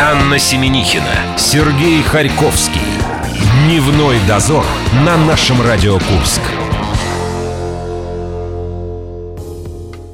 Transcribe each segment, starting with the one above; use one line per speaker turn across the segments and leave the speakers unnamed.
Анна Семенихина, Сергей Харьковский. Дневной дозор на нашем Радио Курск.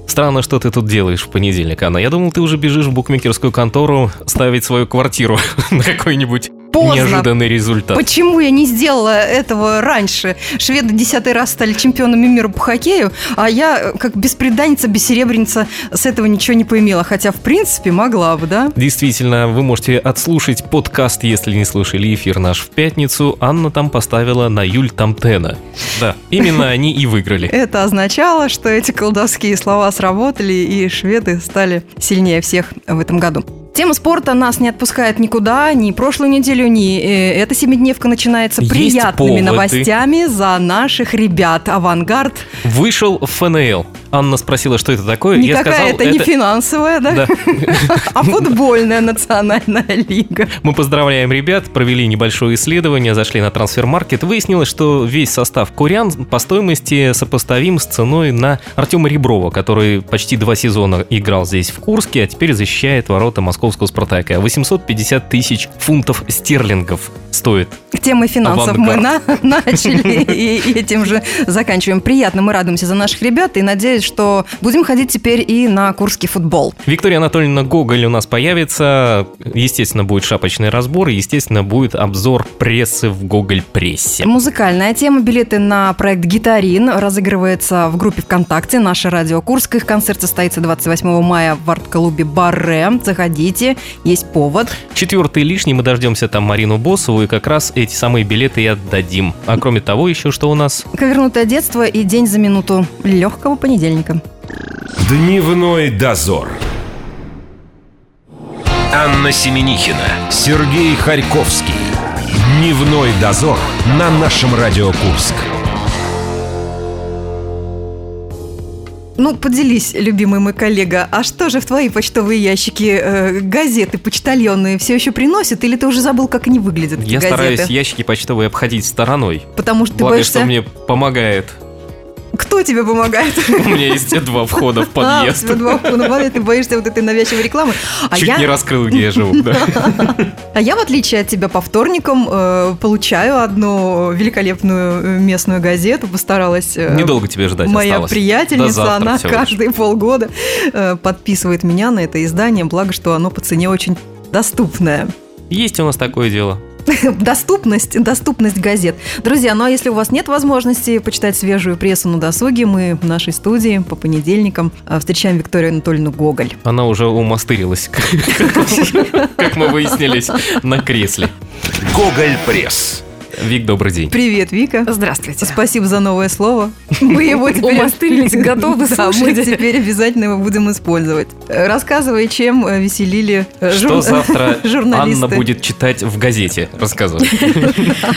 Странно, что ты тут делаешь в понедельник, Анна. Я думал, ты уже бежишь в букмекерскую контору ставить свою квартиру на какой-нибудь
Поздно.
неожиданный результат.
Почему я не сделала этого раньше? Шведы десятый раз стали чемпионами мира по хоккею, а я, как беспреданница, бессеребреница, с этого ничего не поимела. Хотя, в принципе, могла бы, да?
Действительно, вы можете отслушать подкаст, если не слышали эфир наш в пятницу. Анна там поставила на Юль Тамтена. Да, именно они и выиграли.
Это означало, что эти колдовские слова сработали, и шведы стали сильнее всех в этом году. Тема спорта нас не отпускает никуда, ни прошлую неделю, ни э, эта семидневка начинается
Есть
приятными
поводы.
новостями за наших ребят. Авангард
Вышел в ФНЛ. Анна спросила, что это такое.
не
Я сказал,
какая-то не финансовая, да?
Да.
а футбольная национальная лига.
Мы поздравляем ребят, провели небольшое исследование, зашли на трансфер-маркет. Выяснилось, что весь состав курян по стоимости сопоставим с ценой на Артема Реброва, который почти два сезона играл здесь в Курске, а теперь защищает ворота московского «Спартака». 850 тысяч фунтов стерлингов стоит.
Темы финансов мы на- начали и этим же заканчиваем. Приятно, мы радуемся за наших ребят и надеюсь, что будем ходить теперь и на курский футбол.
Виктория Анатольевна Гоголь у нас появится. Естественно, будет шапочный разбор. и, Естественно, будет обзор прессы в Гоголь-прессе.
Музыкальная тема. Билеты на проект «Гитарин» разыгрывается в группе ВКонтакте «Наше радио Курск». Их концерт состоится 28 мая в арт-клубе «Барре». Заходите, есть повод.
Четвертый лишний, мы дождемся там Марину Босову, и как раз эти самые билеты и отдадим. А кроме того, еще что у нас?
Ковернутое детство и день за минуту легкого понедельника.
Дневной дозор. Анна Семенихина, Сергей Харьковский. Дневной дозор на нашем Радио Курск.
Ну, поделись, любимый мой коллега, а что же в твои почтовые ящики э, газеты почтальонные все еще приносят, или ты уже забыл, как они выглядят, эти
Я
газеты?
стараюсь ящики почтовые обходить стороной.
Потому что ты
Благо,
боишься...
что мне помогает.
Кто тебе помогает?
У меня есть два входа в
А,
подъезд.
тебя два входа в подъезд, ты боишься вот этой навязчивой рекламы. А
Чуть
я,
не раскрыл, где я живу. да.
а я, в отличие от тебя, по вторникам э, получаю одну великолепную э, местную газету, постаралась... э,
Недолго тебе ждать
Моя
осталось.
Приятельница,
завтра
она каждые полгода э, подписывает меня на это издание, благо, что оно по цене очень доступное.
Есть у нас такое дело.
Доступность, доступность газет. Друзья, ну а если у вас нет возможности почитать свежую прессу на досуге, мы в нашей студии по понедельникам э, встречаем Викторию Анатольевну Гоголь.
Она уже умастырилась, как мы выяснились, на кресле.
Гоголь Пресс.
Вик, добрый день.
Привет, Вика.
Здравствуйте.
Спасибо за новое слово. Мы его теперь...
Умастырились, готовы
Да, мы
слушать.
теперь обязательно его будем использовать. Рассказывай, чем э, веселили э,
Что
жур-
завтра
журналисты.
Анна будет читать в газете? Рассказывай.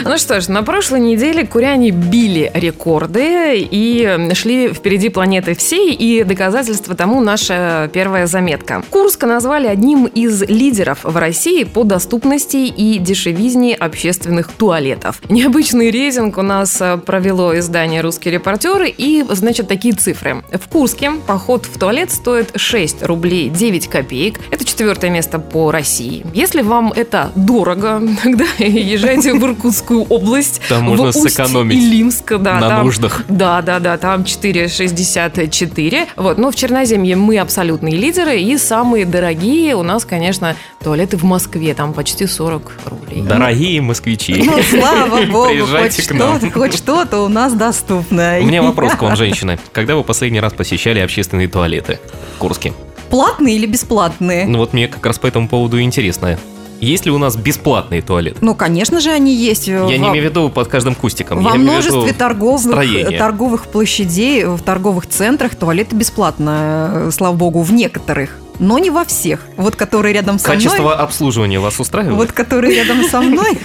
Ну что ж, на прошлой неделе куряне били рекорды и шли впереди планеты всей, и доказательство тому наша первая заметка. Курск назвали одним из лидеров в России по доступности и дешевизне общественных туалетов. Необычный рейтинг у нас э, провело издание «Русские репортеры», и, значит, такие цифры. В Курске поход в туалет стоит 6 рублей 9 копеек. Это четвертое место по России. Если вам это дорого, тогда езжайте в Иркутскую область.
Там можно
в
сэкономить
Усть-Илимск, да,
на
там-
нуждах.
Да, да, да, там 4,64. Вот, но в Черноземье мы абсолютные лидеры, и самые дорогие у нас, конечно, туалеты в Москве, там почти 40 рублей.
Дорогие москвичи.
Ну, слава богу, хоть что-то, хоть что-то у нас доступно.
У меня вопрос к вам, женщины. Когда вы последний раз посещали общественные туалеты в Курске?
Платные или бесплатные?
Ну вот мне как раз по этому поводу интересно. Есть ли у нас бесплатные туалеты?
Ну, конечно же, они есть.
Я не имею в виду под каждым кустиком.
Во
я
множестве торговых, торговых площадей, в торговых центрах туалеты бесплатно, э, слава богу, в некоторых. Но не во всех. Вот которые рядом со
Качество
мной.
обслуживания вас устраивает?
Вот которые рядом со мной,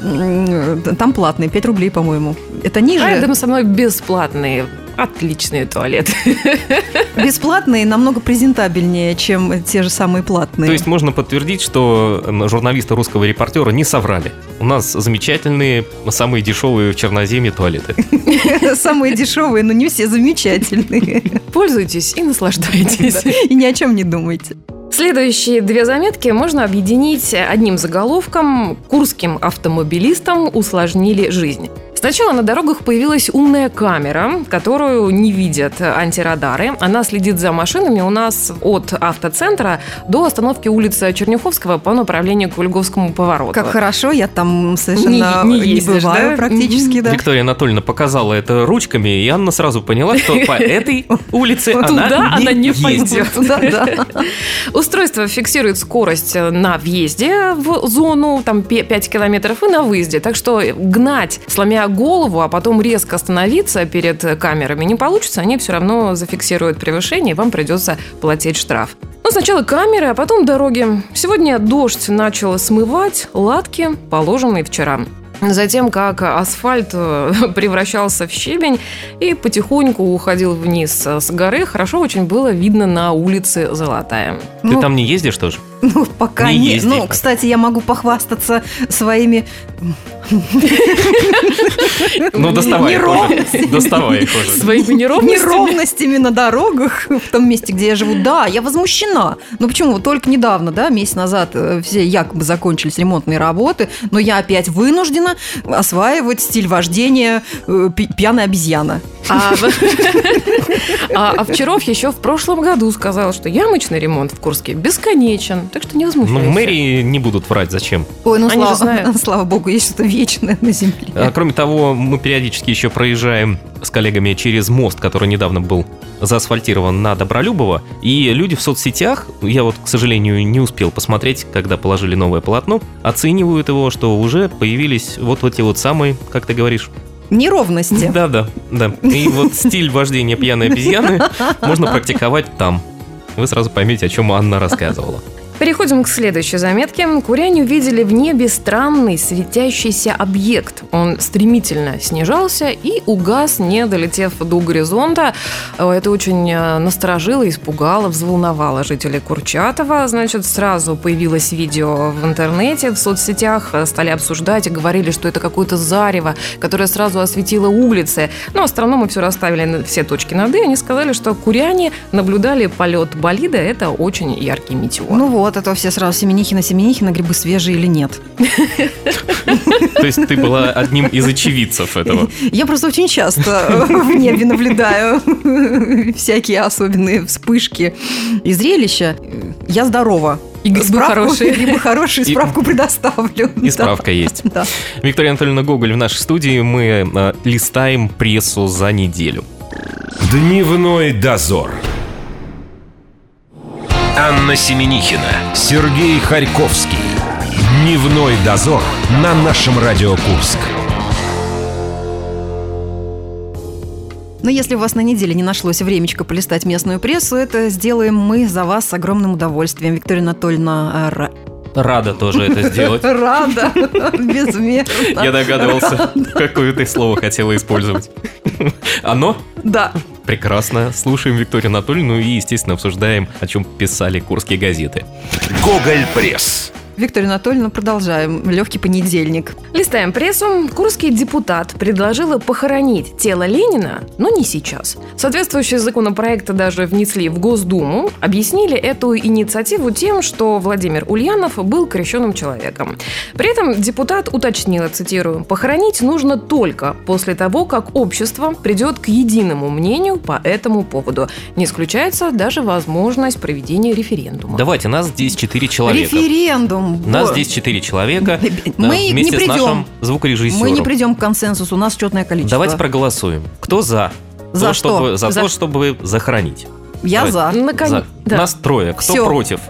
там платные, 5 рублей, по-моему. Это
А
ниже.
рядом со мной бесплатные, отличные туалеты.
Бесплатные намного презентабельнее, чем те же самые платные.
То есть можно подтвердить, что журналисты русского репортера не соврали. У нас замечательные, самые дешевые в Черноземье туалеты.
самые дешевые, но не все замечательные.
Пользуйтесь и наслаждайтесь.
И ни о чем не думайте.
Следующие две заметки можно объединить одним заголовком «Курским автомобилистам усложнили жизнь». Сначала на дорогах появилась умная камера, которую не видят антирадары. Она следит за машинами у нас от автоцентра до остановки улицы Черняховского по направлению к Ольговскому повороту.
Как хорошо, я там совершенно не, не, не ездишь, бываю да? практически, да.
Виктория Анатольевна показала это ручками, и Анна сразу поняла, что по этой улице она не пойдет.
Устройство фиксирует скорость на въезде в зону, там 5 километров, и на выезде. Так что гнать, сломя голову, а потом резко остановиться перед камерами не получится, они все равно зафиксируют превышение, и вам придется платить штраф. Ну, сначала камеры, а потом дороги. Сегодня дождь начал смывать латки, положенные вчера. Затем, как асфальт э, превращался в щебень и потихоньку уходил вниз с горы, хорошо очень было видно на улице Золотая.
Ты ну, там не ездишь тоже?
Ну, пока не. не. Ну, кстати, я могу похвастаться своими
ну, доставай их Доставай их уже.
Своими неровностями? Неровностями на дорогах в том месте, где я живу. Да, я возмущена. Ну, почему? Только недавно, да, месяц назад э, все якобы закончились ремонтные работы, но я опять вынуждена осваивать стиль вождения э, пьяной обезьяна.
А, а Овчаров еще в прошлом году сказал, что ямочный ремонт в Курске бесконечен, так что не возмущайся.
Ну, мэрии не будут врать, зачем?
Ой, ну, слава, слава богу, есть что-то вечное на земле.
А, кроме того, мы периодически еще проезжаем с коллегами через мост, который недавно был заасфальтирован на Добролюбово, и люди в соцсетях, я вот, к сожалению, не успел посмотреть, когда положили новое полотно, оценивают его, что уже появились вот эти вот самые, как ты говоришь,
неровности.
Да, да, да. И вот стиль вождения пьяной обезьяны можно практиковать там. Вы сразу поймете, о чем Анна рассказывала.
Переходим к следующей заметке. Куряне увидели в небе странный светящийся объект. Он стремительно снижался и угас, не долетев до горизонта. Это очень э, насторожило, испугало, взволновало жителей Курчатова. Значит, сразу появилось видео в интернете, в соцсетях, э, стали обсуждать и говорили, что это какое-то зарево, которое сразу осветило улицы. Но астрономы все расставили все точки над «и». Они сказали, что куряне наблюдали полет болида. Это очень яркий метеор.
Ну вот, вот, это все сразу Семенихина, Семенихина, грибы свежие или нет.
То есть ты была одним из очевидцев этого?
Я просто очень часто в небе наблюдаю всякие особенные вспышки и зрелища. Я здорова.
И грибы справку, хорошие.
Грибы хорошие, справку и, предоставлю.
И справка есть. Да. Виктория Анатольевна Гоголь в нашей студии. Мы э, листаем прессу за неделю.
Дневной дозор. Анна Семенихина, Сергей Харьковский. Дневной дозор на нашем Радио Курск.
Но если у вас на неделе не нашлось времечко полистать местную прессу, это сделаем мы за вас с огромным удовольствием. Виктория Анатольевна
Рада тоже это сделать.
Рада, безмерно.
Я догадывался, какое ты слово хотела использовать. Оно?
Да.
Прекрасно. Слушаем Викторию Анатольевну и, естественно, обсуждаем, о чем писали курские газеты.
Гоголь Пресс.
Виктория Анатольевна, продолжаем. Легкий понедельник.
Листаем прессу. Курский депутат предложила похоронить тело Ленина, но не сейчас. Соответствующий законопроект даже внесли в Госдуму. Объяснили эту инициативу тем, что Владимир Ульянов был крещенным человеком. При этом депутат уточнила, цитирую, «Похоронить нужно только после того, как общество придет к единому мнению по этому поводу. Не исключается даже возможность проведения референдума».
Давайте, нас здесь четыре человека.
Референдум.
Нас здесь четыре человека.
Мы
вместе
не придем.
с нашим звукорежиссером.
Мы не придем к консенсусу, у нас четное количество.
Давайте проголосуем. Кто за?
За то,
что? Чтобы, за, за то, чтобы захоронить.
Я
Давайте.
за.
Наконец.
за. Да. Нас трое. Кто Все. против?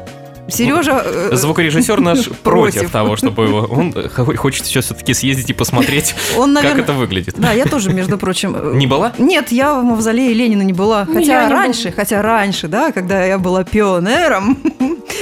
Сережа...
Э, Звукорежиссер наш против того, чтобы его... Он хочет сейчас все-таки съездить и посмотреть, он, наверное... как это выглядит.
Да, я тоже, между прочим...
Э, не была?
Нет, я в мавзолее Ленина не была. Хотя раньше, хотя раньше, да, когда я была пионером,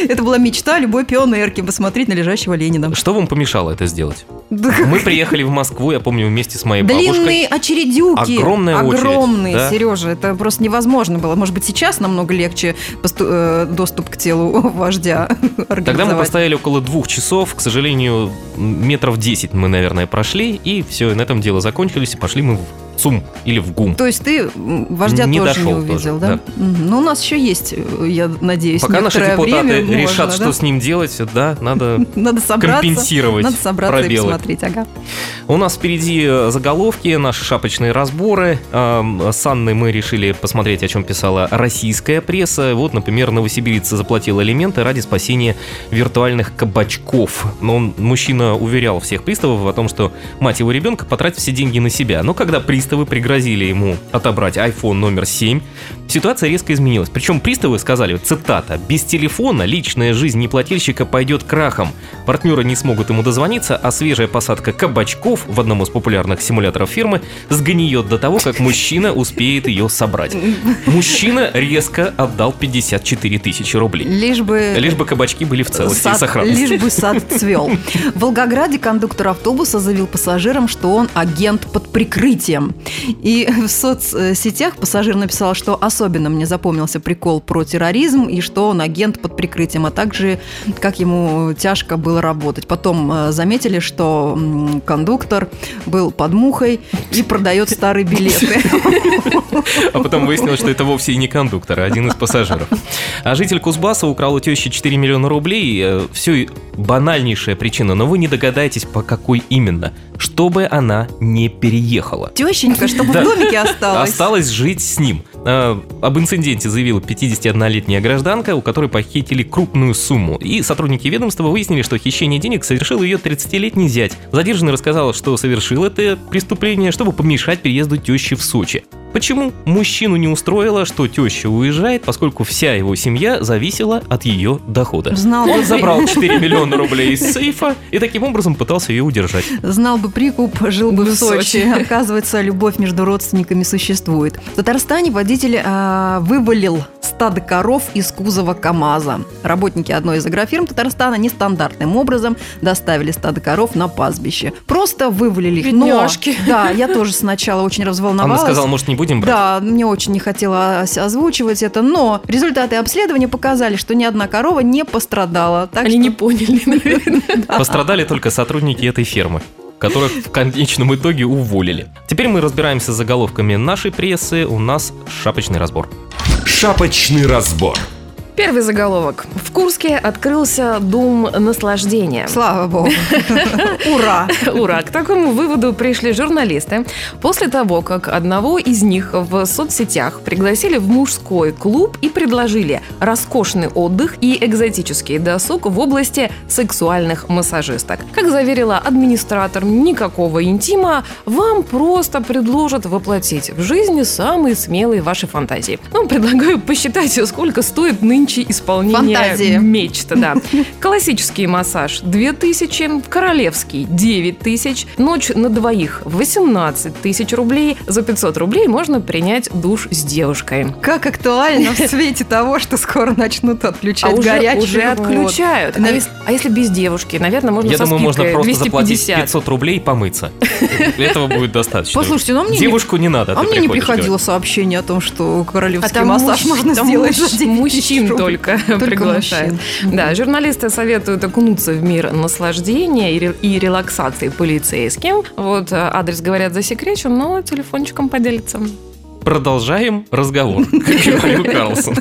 это была мечта любой пионерки посмотреть на лежащего Ленина.
Что вам помешало это сделать? Мы приехали в Москву, я помню, вместе с моей
бабушкой.
Длинные
очередюки.
Огромная
очередь. Огромные,
да?
Сережа. Это просто невозможно было. Может быть, сейчас намного легче э, доступ к телу вождя
Тогда мы поставили около двух часов. К сожалению, метров 10 мы, наверное, прошли. И все, на этом дело закончились. И пошли мы ЦУМ или в ГУМ.
То есть ты вождя
Не
тоже
дошел
не увидел,
тоже,
да? Мгм. Ну, у нас еще есть, э, я надеюсь,
Пока наши депутаты
время
решат,
можно,
что
да?
с ним делать, да, надо
Надо собраться.
компенсировать
Надо собраться и
пробелы.
посмотреть, ага.
У нас впереди э, заголовки, наши шапочные разборы. С Анной мы решили посмотреть, о чем писала российская пресса. Вот, например, новосибирец заплатил алименты ради спасения виртуальных кабачков. Но он, мужчина уверял всех приставов о том, что мать его ребенка потратит все деньги на себя. Но когда приставы пригрозили ему отобрать iPhone номер 7, ситуация резко изменилась. Причем приставы сказали, цитата, «Без телефона личная жизнь неплательщика пойдет крахом. Партнеры не смогут ему дозвониться, а свежая посадка кабачков в одном из популярных симуляторов фирмы сгниет до того, как мужчина успеет ее собрать. Мужчина резко отдал 54 тысячи рублей.
Лишь бы...
Лишь бы кабачки были в целости и
Сад-
сохранности.
лишь бы сад цвел. В Волгограде кондуктор автобуса заявил пассажирам, что он агент под прикрытием. И в соцсетях пассажир написал, что особенно мне запомнился прикол про терроризм и что он агент под прикрытием, а также как ему тяжко было работать. Потом э, заметили, что кондуктор был под мухой и продает старые билеты.
А потом выяснилось, что это вовсе и не кондуктор, а один из пассажиров. А житель Кузбасса украл у тещи 4 миллиона рублей. Все банальнейшая причина, но вы не догадаетесь, по какой именно. Чтобы она не переехала.
Тещенька, чтобы
Да.
в домике осталась.
Осталось жить с ним. А, об инциденте заявила 51-летняя гражданка, у которой похитили крупную сумму. И сотрудники ведомства выяснили, что хищение денег совершил ее 30-летний зять. Задержанный рассказал, что совершил это преступление, чтобы помешать переезду тещи в Сочи. Почему мужчину не устроило, что теща уезжает, поскольку вся его семья зависела от ее дохода?
Знал бы
Он
ты.
забрал 4 миллиона рублей из сейфа и таким образом пытался ее удержать.
Знал бы прикуп, жил бы в
В
Сочи.
Сочи.
Оказывается, любовь между родственниками существует. В Татарстане водитель а, вывалил стадо коров из кузова КАМАЗа. Работники одной из агрофирм Татарстана нестандартным образом доставили стадо коров на пастбище. Просто вывалили их. Но-
Бедняжки.
да, я тоже сначала очень разволновалась.
Она сказала, может, не будем брать?
Да, мне очень не хотелось озвучивать это, но результаты обследования показали, что ни одна корова не пострадала. Так
Они
что
не поняли, наверное.
Пострадали только сотрудники этой фермы которых в конечном итоге уволили. Теперь мы разбираемся с заголовками нашей прессы. У нас шапочный разбор.
Шапочный разбор.
Первый заголовок. В Курске открылся дом наслаждения.
Слава богу. Ура!
Ура! К такому выводу пришли журналисты после того, как одного из них в соцсетях пригласили в мужской клуб и предложили роскошный отдых и экзотический досуг в области сексуальных массажисток. Как заверила администратор, никакого интима вам просто предложат воплотить в жизни самые смелые ваши фантазии. Ну, предлагаю посчитать, сколько стоит нынче исполнение
Фантазии.
мечты, да. Классический массаж 2000, королевский 9000, ночь на двоих 18 тысяч рублей. За 500 рублей можно принять душ с девушкой.
Как актуально в свете того, что скоро начнут отключать
А уже,
горячую
уже
воду.
отключают. А
Навер-
если, а если без девушки? Наверное, можно
Я
со
думаю, можно просто заплатить
250.
500 рублей и помыться. Этого будет достаточно.
Послушайте, ну, мне не-
Девушку не надо.
А
ты
мне не приходило сообщение о том, что
А
королевский
там
массаж можно
там
сделать за 9
мужчин
рублей.
только,
Только
приглашают.
мужчин.
Да, журналисты советуют окунуться в мир наслаждения и, ре- и релаксации полицейским. Вот э, адрес, говорят, засекречен, но телефончиком поделится.
Продолжаем разговор, как говорил Карлсон.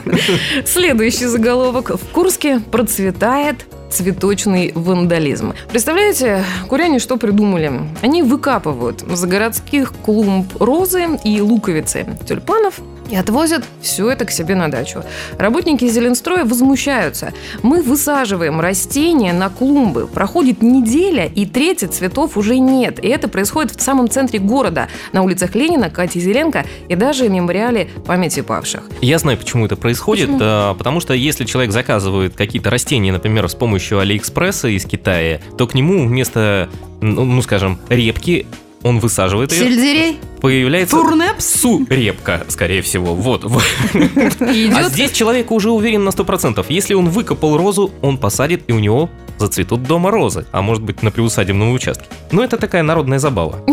Следующий заголовок. В Курске процветает цветочный вандализм. Представляете, куряне что придумали? Они выкапывают с городских клумб розы и луковицы тюльпанов и отвозят все это к себе на дачу. Работники Зеленстроя возмущаются. Мы высаживаем растения на клумбы. Проходит неделя, и трети цветов уже нет. И это происходит в самом центре города, на улицах Ленина, Кати Зеленко и даже мемориале памяти павших.
Я знаю, почему это происходит,
Почему?
а, потому что если человек заказывает какие-то растения, например, с помощью Алиэкспресса из Китая, то к нему вместо, ну, ну, скажем, репки он высаживает ее,
Сельдерей?
Появляется
Турнепс?
су-репка, скорее всего. Вот. А здесь человек уже уверен на 100%. Если он выкопал розу, он посадит, и у него зацветут дома розы, а может быть на приусадебном участке. Ну, это такая народная забава.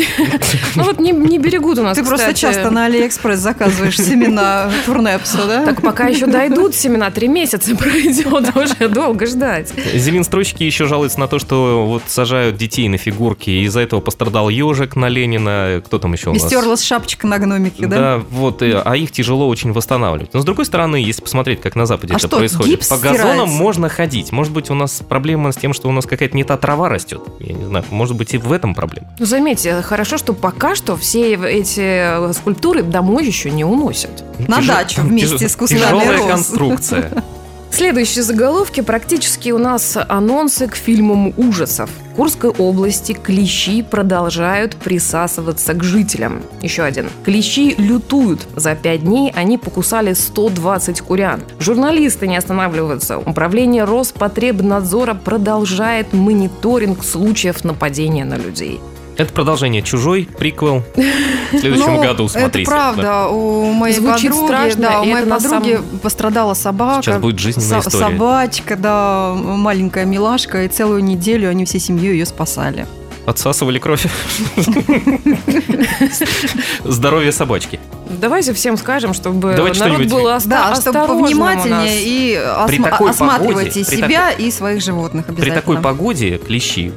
Ну вот не, не берегут у нас,
Ты просто часто на Алиэкспресс заказываешь семена турнепса, да?
Так пока еще дойдут семена, три месяца пройдет, уже долго ждать.
Зеленстройщики еще жалуются на то, что вот сажают детей на фигурки, и из-за этого пострадал ежик на Ленина, кто там еще у нас?
Стерлась шапочка на гномике, да?
Да, вот, а их тяжело очень восстанавливать. Но с другой стороны, если посмотреть, как на Западе
А
это
что,
происходит,
гипс
по газонам
стирается?
можно ходить. Может быть, у нас проблема с тем, что у нас какая-то не та трава растет. Я не знаю, может быть, и в этом проблема.
Ну, заметьте, хорошо, что пока что все эти скульптуры домой еще не уносят.
На дачу вместе с кустами
Тяжелая
роз.
конструкция.
Следующие заголовки практически у нас анонсы к фильмам ужасов. Курской области клещи продолжают присасываться к жителям. Еще один. Клещи лютуют. За пять дней они покусали 120 курян. Журналисты не останавливаются. Управление Роспотребнадзора продолжает мониторинг случаев нападения на людей.
Это продолжение «Чужой», приквел. В следующем
Ну,
году смотрите.
Это правда. У моей
Звучит
подруги,
страшно,
да, у моей подруги
самом-
пострадала собака.
Сейчас будет жизненная
со-
история.
Собачка, да, маленькая милашка, и целую неделю они всей семьей ее спасали.
Отсасывали кровь. Здоровье собачки.
Давайте всем скажем, чтобы
Давайте
народ был оста-
Да, чтобы повнимательнее и
При
осма-
такой
осматривайте
погоде, при
себя и своих животных
При такой погоде клещи,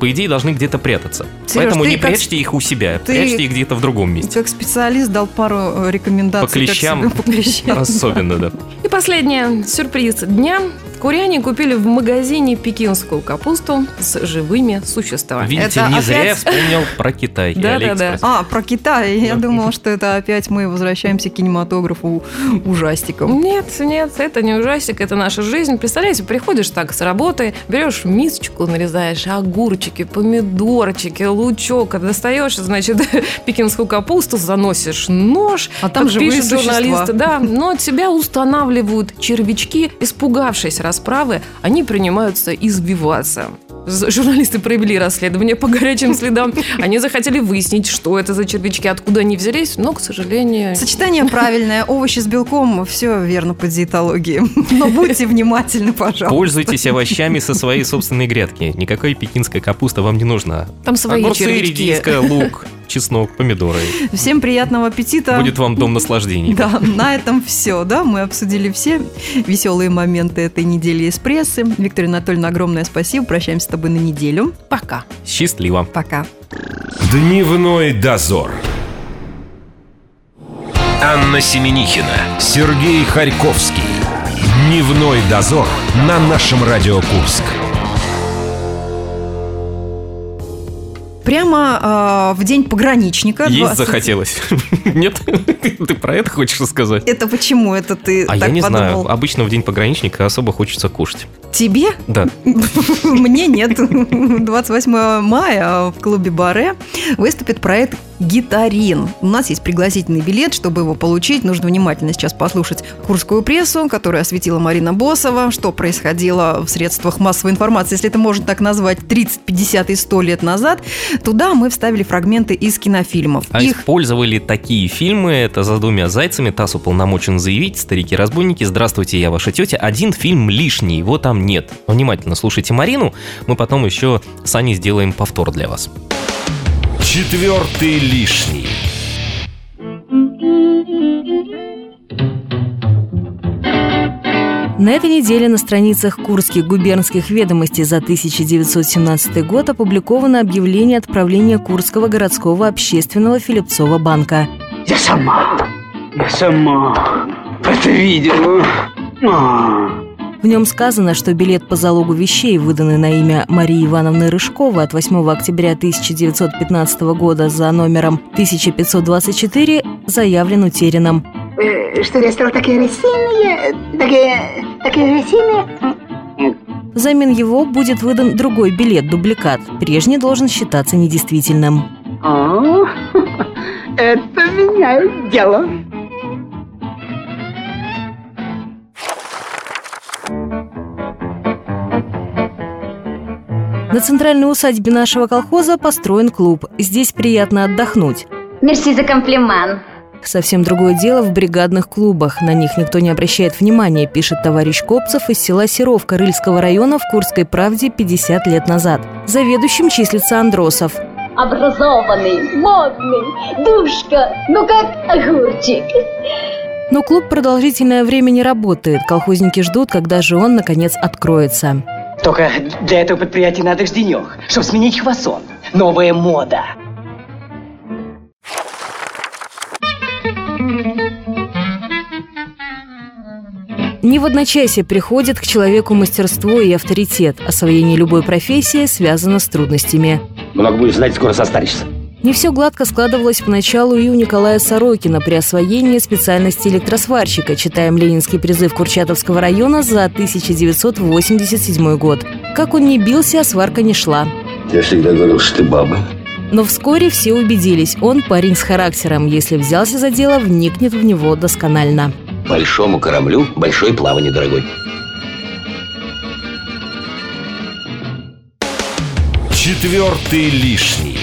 по идее, должны где-то прятаться.
Серёж,
Поэтому не
как-
прячьте их у себя,
ты-
прячьте их где-то в другом месте.
Как специалист дал пару э, рекомендаций.
По клещам.
По клещам.
Особенно, да.
И последнее. Сюрприз дня. Куряне купили в магазине пекинскую капусту с живыми существами.
Видите,
Это
не зря я
опять-
вспомнил про Китай и
Да-да-да.
Алиэкспресс.
А, про Китай. Я
Да.
думала, что это опять мы возвращаемся к кинематографу ужастиков.
Нет, нет, это не ужастик, это наша жизнь. Представляете, приходишь так с работы, берешь мисочку, нарезаешь огурчики, помидорчики, лучок, достаешь, значит, пекинскую капусту, заносишь нож,
А там живые
журналисты, да, но тебя устанавливают червячки, испугавшись расправы, они принимаются избиваться. Журналисты провели расследование по горячим следам. Они захотели выяснить, что это за червячки, откуда они взялись, но, к сожалению...
Сочетание правильное. Овощи с белком. Все верно по диетологии. Но будьте внимательны, пожалуйста.
Пользуйтесь овощами со своей собственной грядки. Никакая пекинская капуста вам не нужна.
Там свои
Огурцы,
червячки.
редиска, лук, чеснок, помидоры.
Всем приятного аппетита.
Будет вам дом наслаждений.
Да, на этом все, да, мы обсудили все веселые моменты этой недели из прессы. Виктория Анатольевна, огромное спасибо, прощаемся с тобой на неделю.
Пока.
Счастливо.
Пока.
Дневной дозор. Анна Семенихина, Сергей Харьковский. Дневной дозор на нашем Радио Курск.
Прямо э, в день пограничника.
Есть
20
захотелось. Нет? Ты про это хочешь рассказать?
Это почему это ты
А я не
подумал?
знаю. Обычно в день пограничника особо хочется кушать.
Тебе?
Да.
Мне нет. 28 мая в клубе Баре выступит проект «Гитарин». У нас есть пригласительный билет. Чтобы его получить, нужно внимательно сейчас послушать курскую прессу, которую осветила Марина Босова, что происходило в средствах массовой информации, если это можно так назвать, 30, 50 и 100 лет назад. Туда мы вставили фрагменты из кинофильмов.
А
Их
использовали такие фильмы, это «За двумя зайцами», «ТАСС уполномочен заявить», «Старики-разбойники», «Здравствуйте, я ваша тетя». Один фильм лишний, его там нет. Внимательно слушайте Марину, мы потом еще с Аней сделаем повтор для вас.
Четвертый лишний.
На этой неделе на страницах Курских губернских ведомостей за 1917 год опубликовано объявление отправления Курского городского общественного Филипцова банка.
Я сама, я сама это видела. А.
В нем сказано, что билет по залогу вещей, выданный на имя Марии Ивановны Рыжковой от 8 октября 1915 года за номером 1524, заявлен утерянным.
Э, Что я стала такая рассеянная, такая, такая рассеянная.
Взамен его будет выдан другой билет, дубликат. Прежний должен считаться недействительным.
О, это меняет дело.
На центральной усадьбе нашего колхоза построен клуб. Здесь приятно отдохнуть.
Мерси за комплимент.
Совсем другое дело в бригадных клубах. На них никто не обращает внимания, пишет товарищ Копцев из села Серовка Рыльского района в Курской правде 50 лет назад. Заведующим числится Андросов.
Образованный, модный, душка, ну как огурчик.
Но клуб продолжительное время не работает. Колхозники ждут, когда же он, наконец, откроется.
Только для этого предприятия надо ж денег, чтобы сменить хвасон. Новая мода.
Не в одночасье приходит к человеку мастерство и авторитет. Освоение любой профессии связано с трудностями.
Много будешь знать, скоро состаришься.
Не все гладко складывалось поначалу и у Николая Сорокина при освоении специальности электросварщика, читаем ленинский призыв Курчатовского района за 1987 год. Как он не бился, а сварка не шла.
Я всегда говорил, что ты баба.
Но вскоре все убедились, он парень с характером. Если взялся за дело, вникнет в него досконально.
Большому кораблю большое плавание, дорогой.
Четвертый лишний.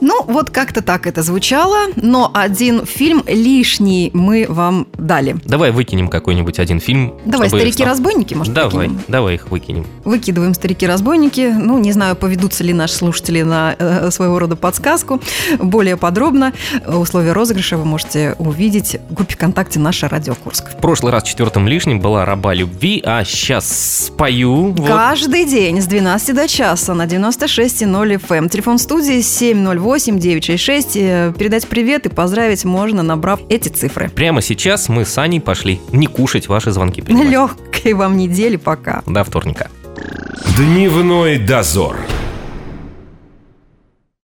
Ну, вот как-то так это звучало, но один фильм лишний мы вам дали.
Давай выкинем какой-нибудь один фильм.
Давай, «Старики-разбойники», может,
Давай,
выкинем?
давай их выкинем.
Выкидываем «Старики-разбойники». Ну, не знаю, поведутся ли наши слушатели на э, своего рода подсказку. Более подробно условия розыгрыша вы можете увидеть в группе ВКонтакте «Наша Радио Курск».
В прошлый раз четвертым лишним была «Раба любви», а сейчас спою. Вот.
Каждый день с 12 до часа на 96,0 FM. Телефон студии 708 966. Э, Передать привет и поздравить можно, набрав эти цифры.
Прямо сейчас мы с Аней пошли не кушать ваши звонки принимать.
Легкой вам недели пока.
До вторника.
Дневной дозор.